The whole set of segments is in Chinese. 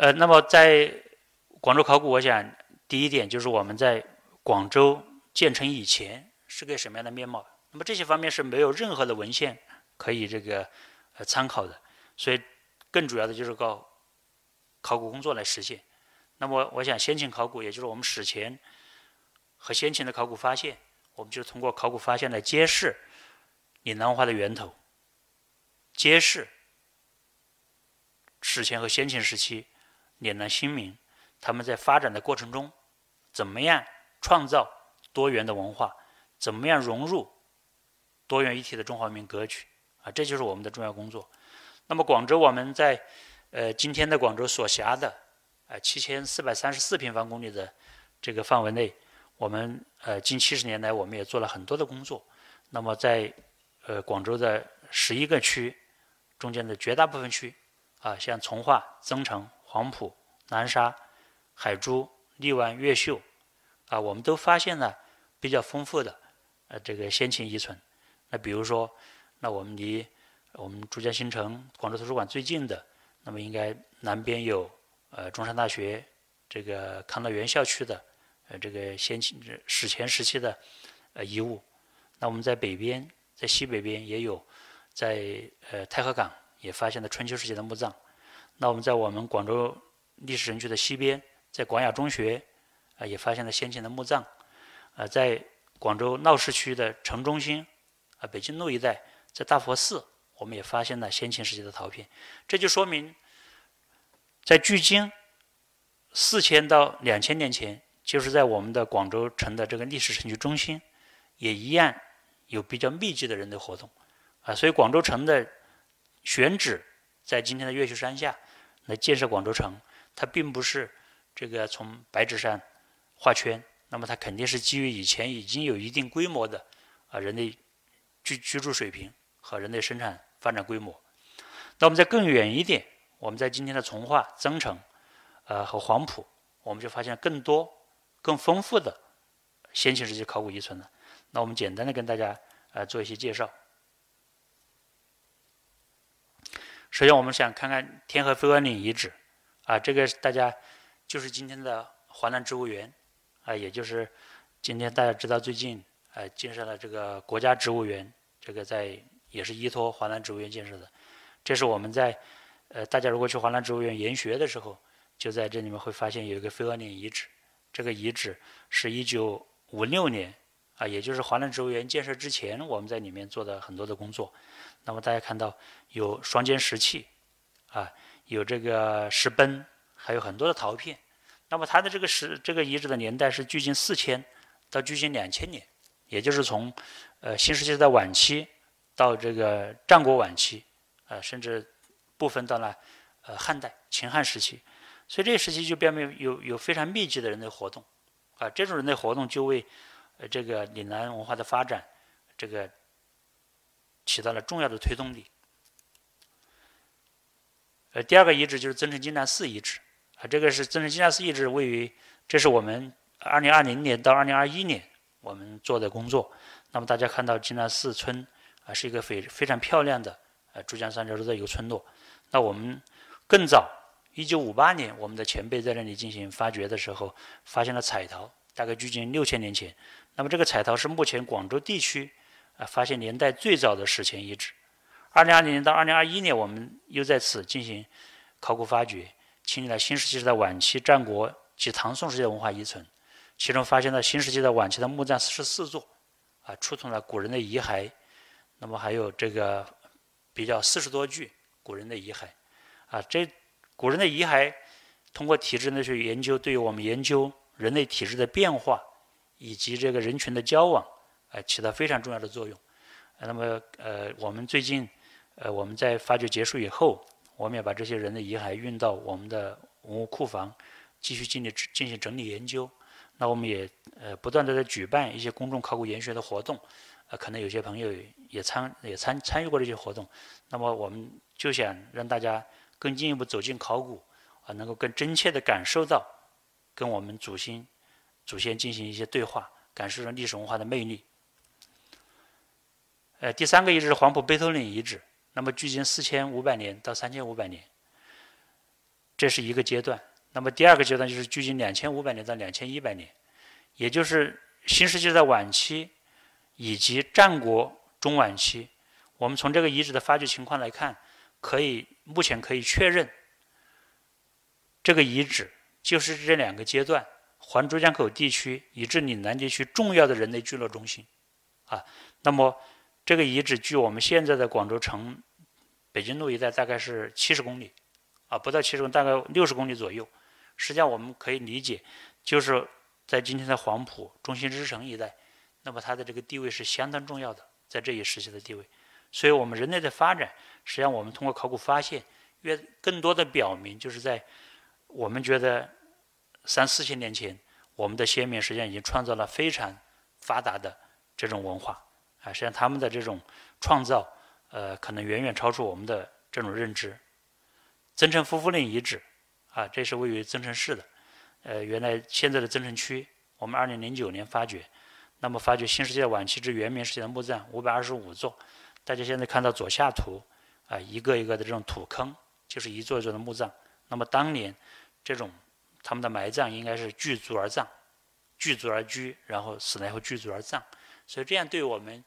呃，那么在广州考古，我想第一点就是我们在广州建成以前是个什么样的面貌。那么这些方面是没有任何的文献可以这个呃参考的，所以更主要的就是靠考古工作来实现。那么我想先秦考古，也就是我们史前和先秦的考古发现，我们就通过考古发现来揭示岭南文化的源头，揭示史前和先秦时期岭南新民他们在发展的过程中怎么样创造多元的文化，怎么样融入。多元一体的中华文明格局啊，这就是我们的重要工作。那么广州，我们在呃今天的广州所辖的呃七千四百三十四平方公里的这个范围内，我们呃近七十年来，我们也做了很多的工作。那么在呃广州的十一个区中间的绝大部分区啊，像从化、增城、黄埔、南沙、海珠、荔湾、越秀啊，我们都发现了比较丰富的呃这个先秦遗存。那比如说，那我们离我们珠江新城广州图书馆最近的，那么应该南边有呃中山大学这个康乐园校区的呃这个先秦史前时期的呃遗物。那我们在北边，在西北边也有，在呃太和港也发现了春秋时期的墓葬。那我们在我们广州历史城区的西边，在广雅中学啊也发现了先秦的墓葬。呃，在广州闹市区的城中心。啊，北京路一带，在大佛寺，我们也发现了先秦时期的陶片，这就说明，在距今四千到两千年前，就是在我们的广州城的这个历史城区中心，也一样有比较密集的人类活动，啊，所以广州城的选址在今天的越秀山下来建设广州城，它并不是这个从白纸上画圈，那么它肯定是基于以前已经有一定规模的啊人类。居居住水平和人类生产发展规模。那我们再更远一点，我们在今天的从化、增城，呃和黄埔，我们就发现更多、更丰富的先秦时期考古遗存了。那我们简单的跟大家呃做一些介绍。首先，我们想看看天河飞鹅岭遗址，啊，这个大家就是今天的华南植物园，啊，也就是今天大家知道最近。呃，建设了这个国家植物园，这个在也是依托华南植物园建设的。这是我们在呃，大家如果去华南植物园研学的时候，就在这里面会发现有一个飞鹅岭遗址。这个遗址是一九五六年啊，也就是华南植物园建设之前，我们在里面做的很多的工作。那么大家看到有双尖石器啊，有这个石崩，还有很多的陶片。那么它的这个石这个遗址的年代是距今四千到距今两千年。也就是从，呃，新石器的晚期到这个战国晚期，呃，甚至部分到了呃汉代秦汉时期，所以这个时期就表明有有非常密集的人类活动，啊，这种人类活动就为呃这个岭南文化的发展这个起到了重要的推动力。呃，第二个遗址就是增城金丹寺遗址，啊，这个是增城金丹寺遗址位于，这是我们二零二零年到二零二一年。我们做的工作，那么大家看到金兰寺村啊，是一个非非常漂亮的呃珠江三角洲的一个村落。那我们更早，一九五八年，我们的前辈在那里进行发掘的时候，发现了彩陶，大概距今六千年前。那么这个彩陶是目前广州地区啊发现年代最早的史前遗址。二零二零年到二零二一年，我们又在此进行考古发掘，清理了新石器时代晚期战国及唐宋时期的文化遗存。其中发现了新石器的晚期的墓葬四十四座，啊，出土了古人的遗骸，那么还有这个比较四十多具古人的遗骸，啊，这古人的遗骸通过体质呢去研究，对于我们研究人类体质的变化以及这个人群的交往，呃，起到非常重要的作用。那么，呃，我们最近，呃，我们在发掘结束以后，我们也把这些人的遗骸运到我们的文物库房，继续进行进行整理研究。那我们也呃不断的在举办一些公众考古研学的活动，呃，可能有些朋友也参也参参与过这些活动。那么我们就想让大家更进一步走进考古，啊，能够更真切的感受到跟我们祖先祖先进行一些对话，感受着历史文化的魅力。呃，第三个遗址是黄埔贝头岭遗址，那么距今四千五百年到三千五百年。这是一个阶段。那么第二个阶段就是距今两千五百年到两千一百年，也就是新石器的晚期以及战国中晚期。我们从这个遗址的发掘情况来看，可以目前可以确认，这个遗址就是这两个阶段环珠江口地区以至岭南地区重要的人类聚落中心，啊，那么这个遗址距我们现在的广州城北京路一带大概是七十公里，啊，不到七十公里，大概六十公里左右。实际上我们可以理解，就是在今天的黄埔中心之城一带，那么它的这个地位是相当重要的，在这一时期的地位。所以，我们人类的发展，实际上我们通过考古发现，越更多的表明，就是在我们觉得三四千年前，我们的先民实际上已经创造了非常发达的这种文化啊。实际上，他们的这种创造，呃，可能远远超出我们的这种认知。增城夫妇陵遗址啊，这是位于增城市的，呃，原来现在的增城区，我们二零零九年发掘，那么发掘新石器晚期至元明时期的墓葬五百二十五座。大家现在看到左下图，啊，一个一个的这种土坑，就是一座一座的墓葬。那么当年这种他们的埋葬应该是聚族而葬，聚族而居，然后死了以后聚族而葬。所以这样对我们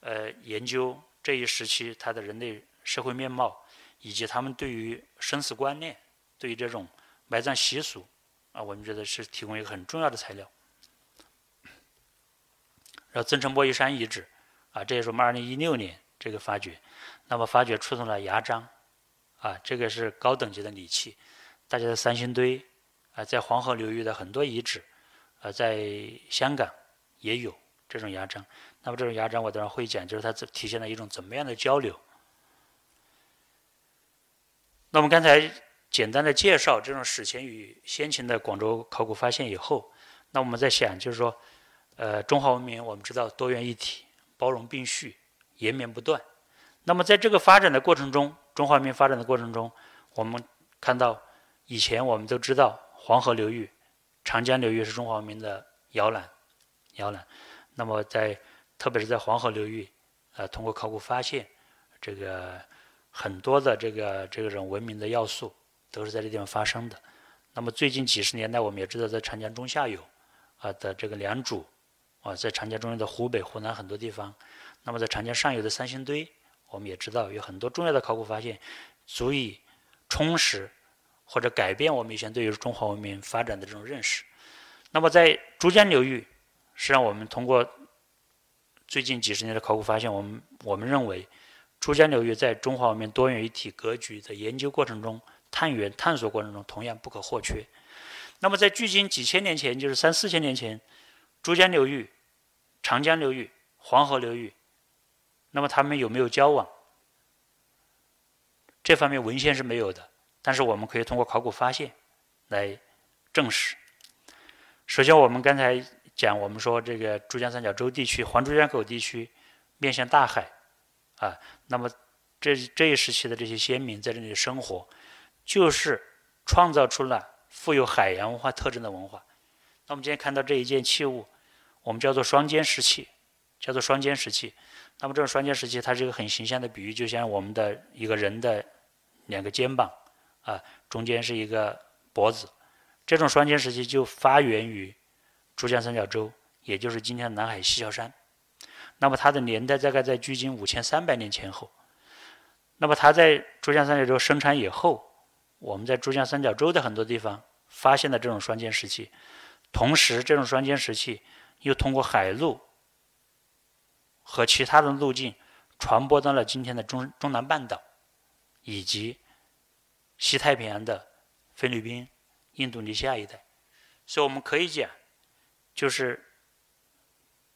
呃研究这一时期他的人类社会面貌，以及他们对于生死观念、对于这种埋葬习俗啊，我们觉得是提供一个很重要的材料。然后增城莫一山遗址啊，这也是我们二零一六年。这个发掘，那么发掘出土了牙璋，啊，这个是高等级的礼器。大家的三星堆，啊，在黄河流域的很多遗址，啊，在香港也有这种牙璋。那么这种牙璋，我等会儿会讲，就是它体现了一种怎么样的交流。那我们刚才简单的介绍这种史前与先秦的广州考古发现以后，那我们在想，就是说，呃，中华文明我们知道多元一体，包容并蓄。延绵不断。那么，在这个发展的过程中，中华文明发展的过程中，我们看到以前我们都知道黄河流域、长江流域是中华文明的摇篮，摇篮。那么，在特别是在黄河流域，呃，通过考古发现，这个很多的这个这种文明的要素都是在这地方发生的。那么，最近几十年来，我们也知道，在长江中下游啊的这个良渚啊，在长江中游的湖北、湖南很多地方。那么，在长江上游的三星堆，我们也知道有很多重要的考古发现，足以充实或者改变我们以前对于中华文明发展的这种认识。那么，在珠江流域，实际上我们通过最近几十年的考古发现，我们我们认为珠江流域在中华文明多元一体格局的研究过程中、探源探索过程中同样不可或缺。那么，在距今几千年前，就是三四千年前，珠江流域、长江流域、黄河流域。那么他们有没有交往？这方面文献是没有的，但是我们可以通过考古发现来证实。首先，我们刚才讲，我们说这个珠江三角洲地区、环珠江口地区面向大海，啊，那么这这一时期的这些先民在这里生活，就是创造出了富有海洋文化特征的文化。那我们今天看到这一件器物，我们叫做双肩石器，叫做双肩石器。那么这种双肩石器，它是一个很形象的比喻，就像我们的一个人的两个肩膀，啊，中间是一个脖子。这种双肩石器就发源于珠江三角洲，也就是今天的南海西樵山。那么它的年代大概在距今五千三百年前后。那么它在珠江三角洲生产以后，我们在珠江三角洲的很多地方发现了这种双肩石器，同时这种双肩石器又通过海路。和其他的路径传播到了今天的中中南半岛，以及西太平洋的菲律宾、印度尼西亚一带，所以我们可以讲，就是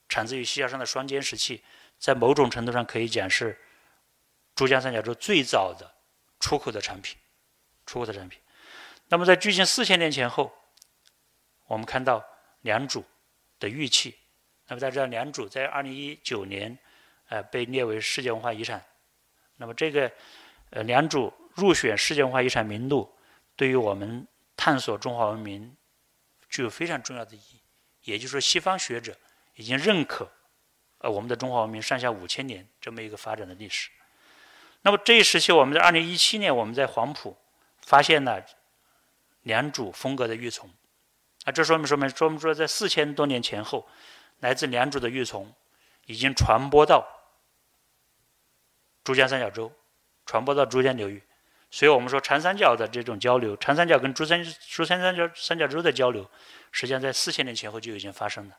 产自于西樵山的双尖石器，在某种程度上可以讲是珠江三角洲最早的出口的产品，出口的产品。那么在距今四千年前后，我们看到良渚的玉器。那么大家知道，良渚在二零一九年，呃，被列为世界文化遗产。那么这个，呃，良渚入选世界文化遗产名录，对于我们探索中华文明具有非常重要的意义。也就是说，西方学者已经认可，呃，我们的中华文明上下五千年这么一个发展的历史。那么这一时期，我们在二零一七年，我们在黄埔发现了良渚风格的玉琮，啊，这说明说明说明说在四千多年前后，来自良渚的玉琮已经传播到珠江三角洲，传播到珠江流域，所以我们说长三角的这种交流，长三角跟珠三珠三角三角洲的交流，实际上在四千年前后就已经发生了，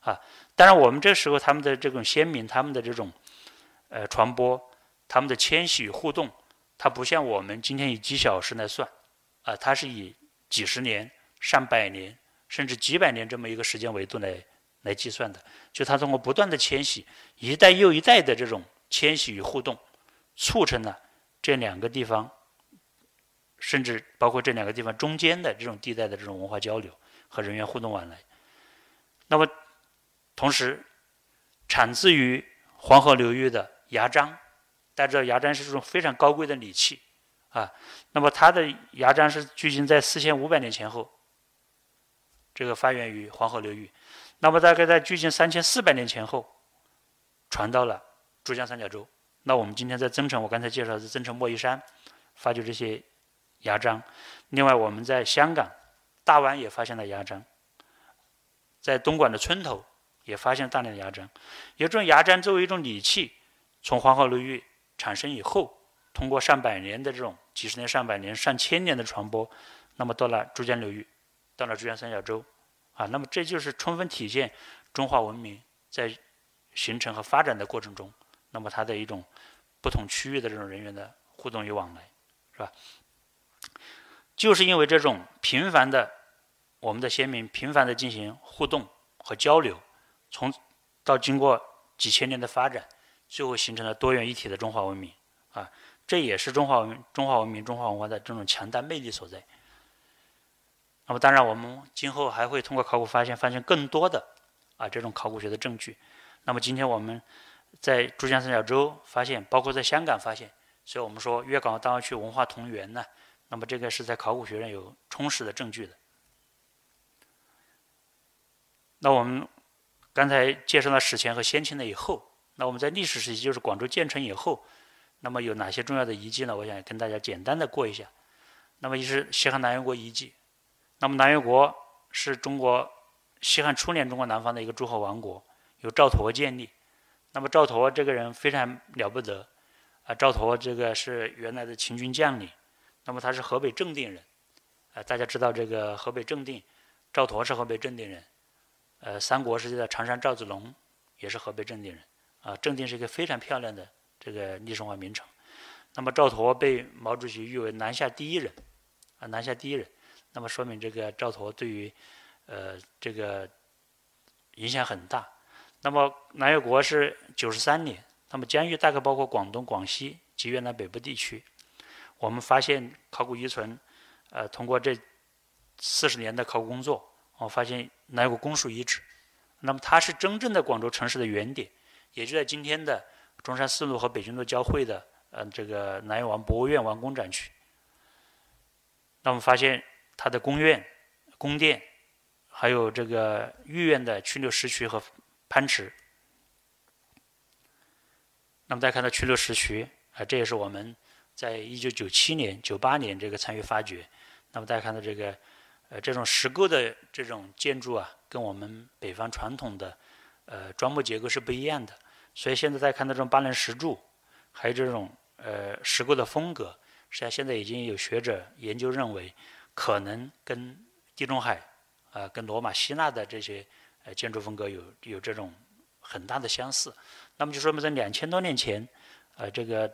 啊，当然我们这时候他们的这种先民，他们的这种呃传播，他们的迁徙与互动，它不像我们今天以几小时来算，啊，它是以几十年、上百年，甚至几百年这么一个时间维度来来计算的，就它通过不断的迁徙，一代又一代的这种迁徙与互动，促成了这两个地方，甚至包括这两个地方中间的这种地带的这种文化交流和人员互动往来。那么，同时产自于黄河流域的牙璋，大家知道牙璋是这种非常高贵的礼器。啊，那么它的牙璋是距今在四千五百年前后，这个发源于黄河流域，那么大概在距今三千四百年前后，传到了珠江三角洲。那我们今天在增城，我刚才介绍的是增城莫夷山发掘这些牙璋，另外我们在香港大湾也发现了牙璋，在东莞的村头也发现大量的牙璋，有这种牙璋作为一种礼器，从黄河流域产生以后。通过上百年的这种几十年、上百年、上千年的传播，那么到了珠江流域，到了珠江三角洲，啊，那么这就是充分体现中华文明在形成和发展的过程中，那么它的一种不同区域的这种人员的互动与往来，是吧？就是因为这种频繁的，我们的先民频繁的进行互动和交流，从到经过几千年的发展，最后形成了多元一体的中华文明，啊。这也是中华文中华文明、中华文化的这种强大魅力所在。那么，当然，我们今后还会通过考古发现，发现更多的啊这种考古学的证据。那么，今天我们在珠江三角洲发现，包括在香港发现，所以我们说粤港澳大湾区文化同源呢。那么，这个是在考古学上有充实的证据的。那我们刚才介绍了史前和先秦的以后，那我们在历史时期，就是广州建成以后。那么有哪些重要的遗迹呢？我想跟大家简单的过一下。那么一是西汉南越国遗迹。那么南越国是中国西汉初年中国南方的一个诸侯王国，由赵佗建立。那么赵佗这个人非常了不得啊！赵佗这个是原来的秦军将领。那么他是河北正定人啊，大家知道这个河北正定，赵佗是河北正定人。呃，三国时期的常山赵子龙也是河北正定人啊。正定是一个非常漂亮的。这个历史文化名城，那么赵佗被毛主席誉为南下第一人，啊，南下第一人，那么说明这个赵佗对于，呃，这个影响很大。那么南越国是九十三年，那么疆域大概包括广东、广西及越南北部地区。我们发现考古遗存，呃，通过这四十年的考古工作，我发现南越国公署遗址，那么它是真正的广州城市的原点，也就在今天的。中山四路和北京路交汇的，呃，这个南越王博物院王宫展区。那我们发现它的宫院、宫殿，还有这个御苑的曲六石渠和潘池。那么再看到曲六石渠，啊，这也是我们在一九九七年、九八年这个参与发掘。那么大家看到这个，呃，这种石构的这种建筑啊，跟我们北方传统的，呃，砖木结构是不一样的。所以现在大家看到这种八棱石柱，还有这种呃石构的风格，实际上现在已经有学者研究认为，可能跟地中海啊、跟罗马、希腊的这些呃建筑风格有有这种很大的相似。那么就说明在两千多年前，呃，这个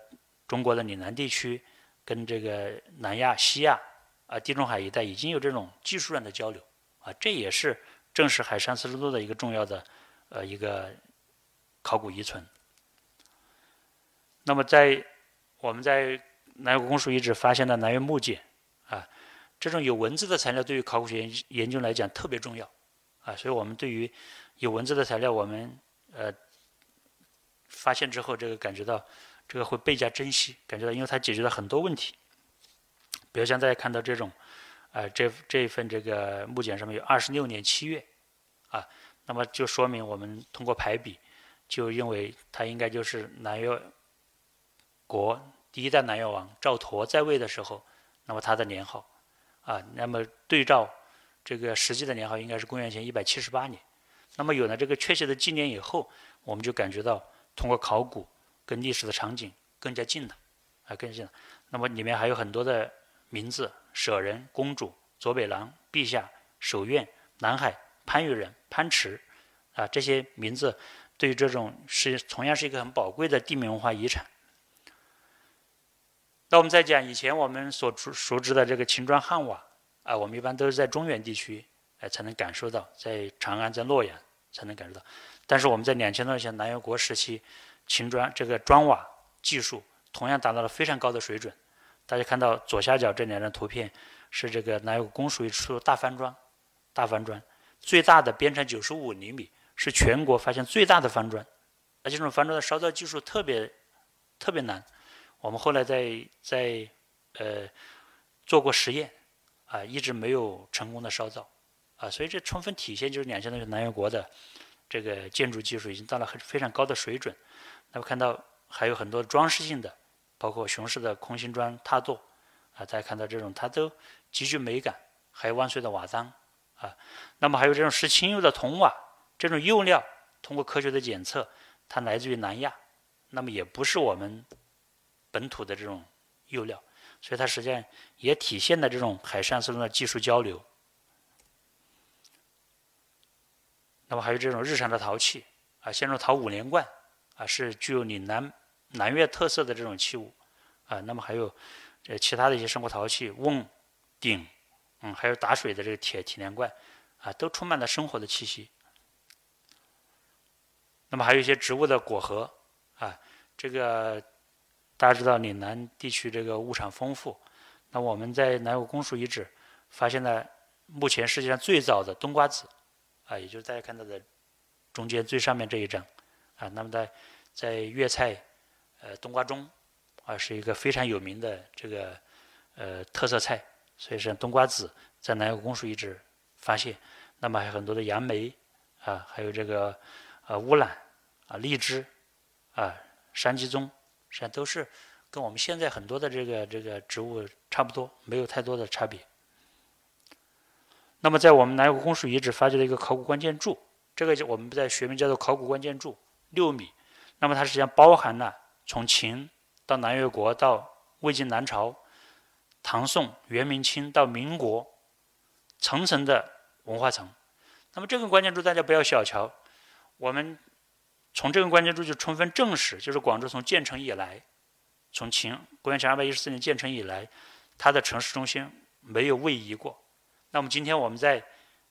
中国的岭南地区跟这个南亚、西亚啊、地中海一带已经有这种技术上的交流啊，这也是正是海上丝绸之路的一个重要的呃一个。考古遗存。那么，在我们在南越公署遗址发现的南越木简，啊，这种有文字的材料对于考古学研究来讲特别重要，啊，所以我们对于有文字的材料，我们呃发现之后，这个感觉到这个会倍加珍惜，感觉到因为它解决了很多问题。比如像大家看到这种，啊，这这一份这个木简上面有二十六年七月，啊，那么就说明我们通过排比。就认为它应该就是南越国第一代南越王赵佗在位的时候，那么他的年号，啊，那么对照这个实际的年号应该是公元前一百七十八年。那么有了这个确切的纪年以后，我们就感觉到通过考古跟历史的场景更加近了，啊，更近了。那么里面还有很多的名字：舍人、公主、左北郎、陛下、守院、南海、潘禺人、潘池，啊，这些名字对于这种是同样是一个很宝贵的地名文化遗产。那我们再讲以前我们所熟熟知的这个秦砖汉瓦，啊，我们一般都是在中原地区哎才能感受到，在长安、在洛阳才能感受到。但是我们在两千多年前南越国时期，秦砖这个砖瓦技术同样达到了非常高的水准。大家看到左下角这两张图片是这个南越公署一处大方砖，大方砖最大的边长九十五厘米，是全国发现最大的方砖，而且这种方砖的烧造技术特别特别难。我们后来在在呃做过实验啊，一直没有成功的烧造啊，所以这充分体现就是两千多年南越国的这个建筑技术已经到了很非常高的水准。那么看到还有很多装饰性的，包括熊式的空心砖踏座啊，大家看到这种它都极具美感，还有万岁的瓦当啊。那么还有这种石青釉的铜瓦，这种釉料通过科学的检测，它来自于南亚，那么也不是我们。本土的这种釉料，所以它实际上也体现了这种海上丝绒的技术交流。那么还有这种日常的陶器啊，像这种陶五连冠啊，是具有岭南南越特色的这种器物啊。那么还有呃其他的一些生活陶器瓮、鼎，嗯，还有打水的这个铁铁连罐啊，都充满了生活的气息。那么还有一些植物的果核啊，这个。大家知道岭南地区这个物产丰富，那我们在南越公署遗址发现了目前世界上最早的冬瓜子，啊，也就是大家看到的中间最上面这一张，啊，那么在在粤菜，呃，冬瓜盅，啊，是一个非常有名的这个呃特色菜，所以说冬瓜子在南越公署遗址发现，那么还有很多的杨梅，啊，还有这个呃乌兰，啊，荔枝，啊，山鸡枞。实际上都是跟我们现在很多的这个这个植物差不多，没有太多的差别。那么，在我们南越公署遗址发掘的一个考古关键柱，这个我们在学名叫做考古关键柱，六米。那么它实际上包含了从秦到南越国到魏晋南朝、唐宋元明清到民国层层的文化层。那么这个关键柱大家不要小瞧，我们。从这个关键柱就充分证实，就是广州从建成以来，从秦公元前二百一十四年建成以来，它的城市中心没有位移过。那么今天我们在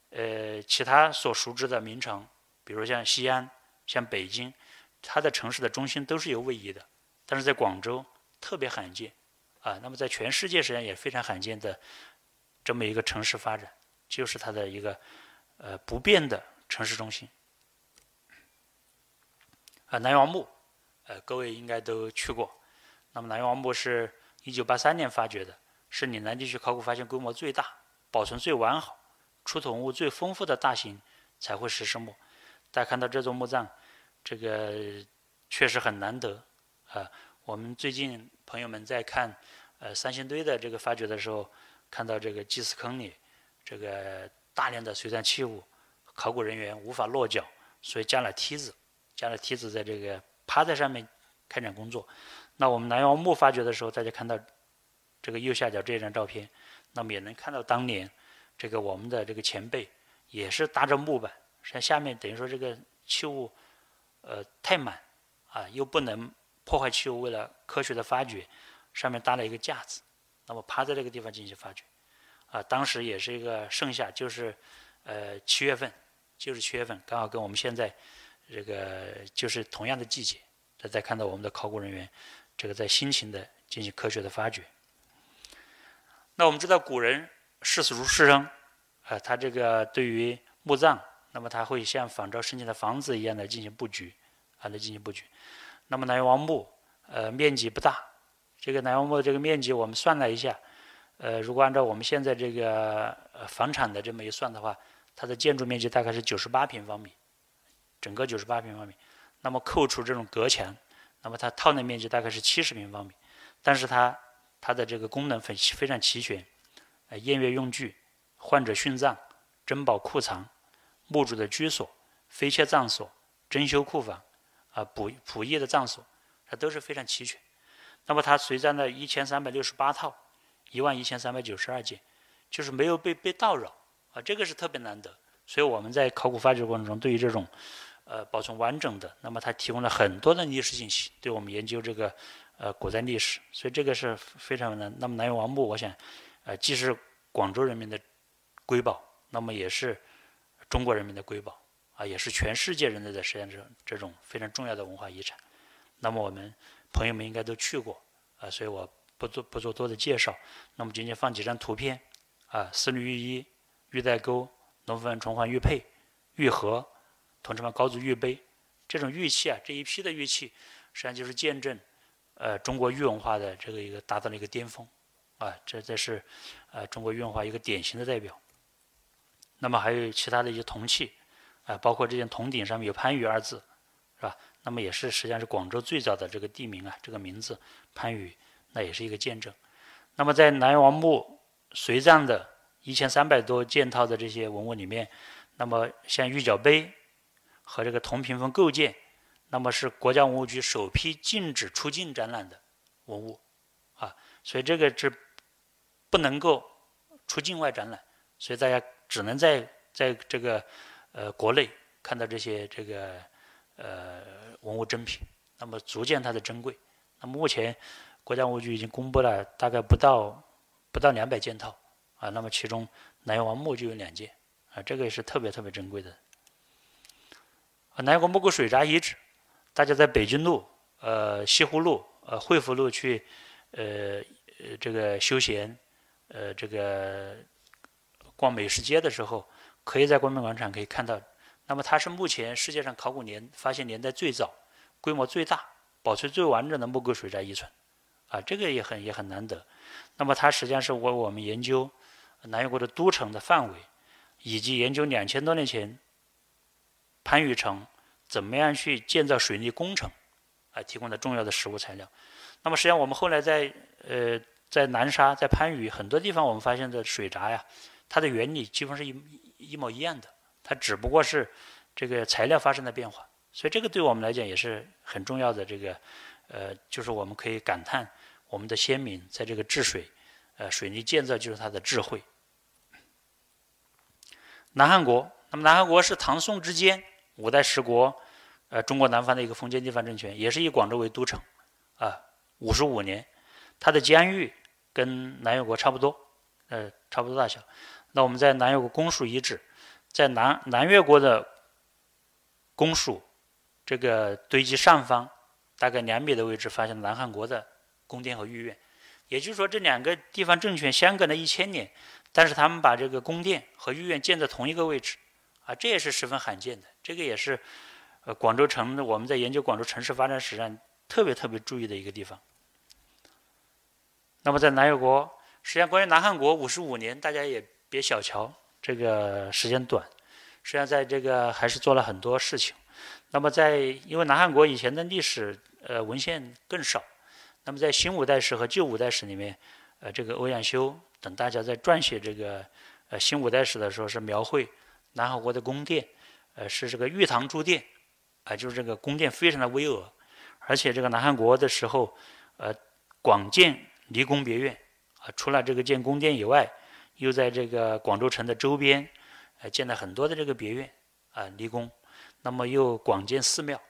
呃其他所熟知的名城，比如像西安、像北京，它的城市的中心都是有位移的，但是在广州特别罕见啊。那么在全世界实际上也非常罕见的这么一个城市发展，就是它的一个呃不变的城市中心。啊，南越王墓，呃，各位应该都去过。那么南越王墓是一九八三年发掘的，是岭南地区考古发现规模最大、保存最完好、出土文物最丰富的大型彩绘石室墓。大家看到这座墓葬，这个确实很难得。啊，我们最近朋友们在看呃三星堆的这个发掘的时候，看到这个祭祀坑里这个大量的随葬器物，考古人员无法落脚，所以加了梯子。加了梯子，在这个趴在上面开展工作。那我们南越王墓发掘的时候，大家看到这个右下角这张照片，那么也能看到当年这个我们的这个前辈也是搭着木板，像下面等于说这个器物呃太满啊，又不能破坏器物，为了科学的发掘，上面搭了一个架子，那么趴在这个地方进行发掘啊。当时也是一个盛夏，就是呃七月份，就是七月份，刚好跟我们现在。这个就是同样的季节，再再看到我们的考古人员，这个在辛勤的进行科学的发掘。那我们知道古人视死如事生，啊，他这个对于墓葬，那么它会像仿照申请的房子一样的进行布局，啊，来进行布局。那么南越王墓，呃，面积不大，这个南越王墓这个面积我们算了一下，呃，如果按照我们现在这个房产的这么一算的话，它的建筑面积大概是九十八平方米。整个九十八平方米，那么扣除这种隔墙，那么它套内面积大概是七十平方米，但是它它的这个功能非非常齐全，呃验月用具、患者殉葬、珍宝库藏、墓主的居所、飞切葬所、珍馐库房，啊卜卜役的葬所，它都是非常齐全。那么它随葬的一千三百六十八套，一万一千三百九十二件，就是没有被被盗扰啊，这个是特别难得。所以我们在考古发掘过程中，对于这种呃保存完整的，那么它提供了很多的历史信息，对我们研究这个呃古代历史，所以这个是非常难。那么南越王墓，我想呃既是广州人民的瑰宝，那么也是中国人民的瑰宝啊，也是全世界人类的实验这这种非常重要的文化遗产。那么我们。朋友们应该都去过啊，所以我不做不做多的介绍。那么仅仅放几张图片啊，丝缕玉衣、玉带钩、龙凤重环玉佩、玉盒，同志们高足玉杯，这种玉器啊，这一批的玉器，实际上就是见证呃中国玉文化的这个一个达到了一个巅峰啊，这这是呃中国玉文化一个典型的代表。那么还有其他的一些铜器啊，包括这件铜鼎上面有“番禺”二字，是吧？那么也是，实际上是广州最早的这个地名啊，这个名字番禺，那也是一个见证。那么在南王墓随葬的一千三百多件套的这些文物里面，那么像玉脚杯和这个铜屏风构件，那么是国家文物局首批禁止出境展览的文物啊，所以这个是不能够出境外展览，所以大家只能在在这个呃国内看到这些这个呃。文物珍品，那么足见它的珍贵。那么目前，国家文物局已经公布了大概不到不到两百件套啊。那么其中南岳王墓就有两件啊，这个也是特别特别珍贵的。啊，南岳王墓沟水闸遗址，大家在北京路、呃西湖路、呃惠福路去呃呃这个休闲，呃这个逛美食街的时候，可以在光明广场可以看到。那么它是目前世界上考古年发现年代最早、规模最大、保存最完整的木构水闸遗存，啊，这个也很也很难得。那么它实际上是为我们研究南越国的都城的范围，以及研究两千多年前番禺城怎么样去建造水利工程，啊，提供的重要的实物材料。那么实际上我们后来在呃在南沙、在番禺很多地方，我们发现的水闸呀，它的原理几乎是一一模一样的。它只不过是这个材料发生了变化，所以这个对我们来讲也是很重要的。这个呃，就是我们可以感叹我们的先民在这个治水、呃水利建造就是他的智慧。南汉国，那么南汉国是唐宋之间五代十国，呃中国南方的一个封建地方政权，也是以广州为都城，啊，五十五年，它的疆域跟南越国差不多，呃差不多大小。那我们在南越国公署遗址。在南南越国的公署这个堆积上方大概两米的位置，发现南汉国的宫殿和御苑。也就是说，这两个地方政权相隔了一千年，但是他们把这个宫殿和御苑建在同一个位置，啊，这也是十分罕见的。这个也是呃广州城我们在研究广州城市发展史上特别特别注意的一个地方。那么在南越国，实际上关于南汉国五十五年，大家也别小瞧。这个时间短，实际上在这个还是做了很多事情。那么在因为南汉国以前的历史呃文献更少，那么在新五代史和旧五代史里面，呃这个欧阳修等大家在撰写这个呃新五代史的时候是描绘南汉国的宫殿，呃是这个玉堂珠殿，啊就是这个宫殿非常的巍峨，而且这个南汉国的时候，呃广建离宫别院，啊除了这个建宫殿以外。又在这个广州城的周边，呃，建了很多的这个别院啊，离宫。那么又广建寺庙，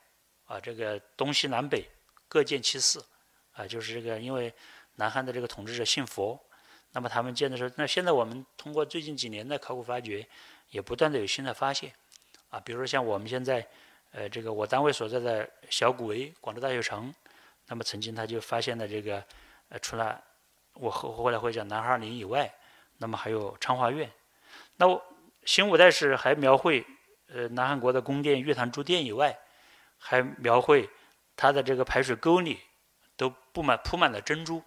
啊，这个东西南北各建其寺，啊，就是这个因为南汉的这个统治者信佛，那么他们建的时候，那现在我们通过最近几年的考古发掘，也不断的有新的发现，啊，比如说像我们现在，呃，这个我单位所在的小古围广州大学城，那么曾经他就发现了这个，呃，除了我后后来会讲南二陵以外。那么还有昌华苑，那新五代史还描绘，呃，南汉国的宫殿、玉堂珠殿以外，还描绘它的这个排水沟里都布满铺满了珍珠，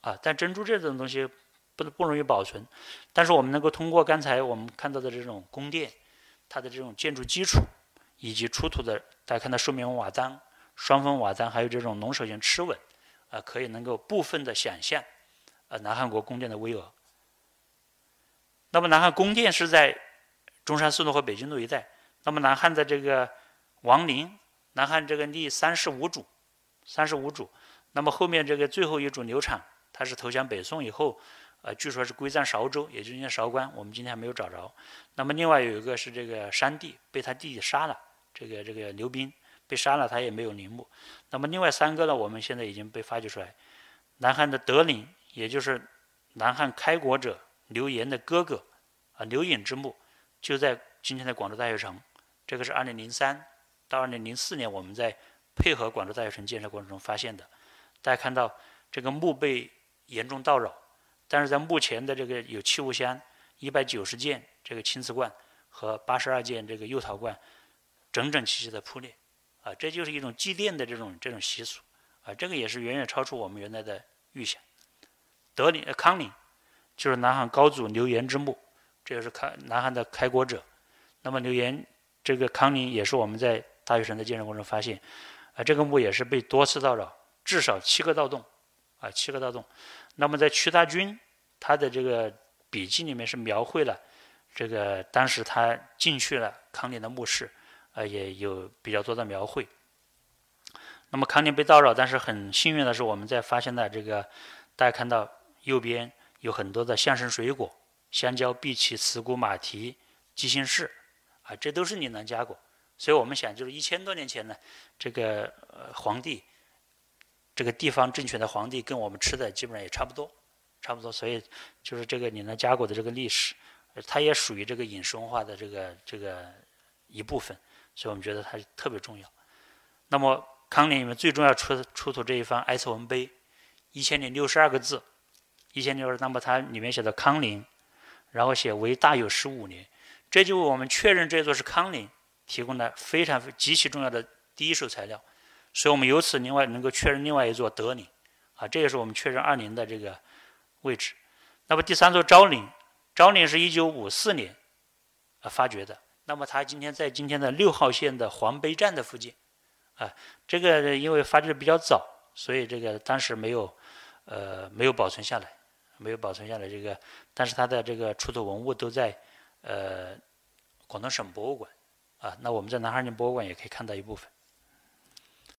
啊，但珍珠这种东西不不容易保存，但是我们能够通过刚才我们看到的这种宫殿，它的这种建筑基础以及出土的，大家看到寿面瓦当、双峰瓦当，还有这种龙首形螭吻，啊，可以能够部分的想象，呃，南汉国宫殿的巍峨。那么南汉宫殿是在中山四路和北京路一带。那么南汉的这个王陵，南汉这个立三十五主，三十五主。那么后面这个最后一主刘昶，他是投降北宋以后，呃，据说是归葬韶州，也就是韶关，我们今天还没有找着。那么另外有一个是这个山地，被他弟弟杀了，这个这个刘斌被杀了，他也没有陵墓。那么另外三个呢，我们现在已经被发掘出来。南汉的德陵，也就是南汉开国者刘岩的哥哥，啊，刘隐之墓，就在今天的广州大学城。这个是二零零三到二零零四年，我们在配合广州大学城建设过程中发现的。大家看到这个墓被严重盗扰，但是在墓前的这个有器物箱一百九十件这个青瓷罐和八十二件这个釉陶罐，整整齐齐的铺列，啊，这就是一种祭奠的这种这种习俗，啊，这个也是远远超出我们原来的。预想，德陵、康陵，就是南汉高祖刘岩之墓，这个是开南汉的开国者。那么刘岩这个康陵也是我们在大学城的建设过程中发现，啊，这个墓也是被多次盗扰，至少七个盗洞，啊，七个盗洞。那么在屈大均他的这个笔记里面是描绘了这个当时他进去了康陵的墓室，啊，也有比较多的描绘。那么康陵被盗扰，但是很幸运的是，我们在发现的这个，大家看到右边有很多的象神水果，香蕉、碧琪、慈菇、马蹄、鸡心柿，啊，这都是岭南佳果。所以我们想，就是一千多年前呢，这个呃皇帝，这个地方政权的皇帝跟我们吃的基本上也差不多，差不多。所以就是这个岭南佳果的这个历史，它也属于这个饮食文化的这个这个一部分，所以我们觉得它特别重要。那么。康陵里面最重要出出土这一方哀辞文碑，一千零六十二个字，一千六十，那么它里面写的康陵，然后写为大有十五年，这就为我们确认这座是康陵提供了非常极其重要的第一手材料，所以我们由此另外能够确认另外一座德陵，啊，这也是我们确认二陵的这个位置。那么第三座昭陵，昭陵是一九五四年啊发掘的，那么它今天在今天的六号线的黄陂站的附近。啊，这个因为发掘的比较早，所以这个当时没有，呃，没有保存下来，没有保存下来。这个，但是它的这个出土文物都在，呃，广东省博物馆，啊，那我们在南海人博物馆也可以看到一部分。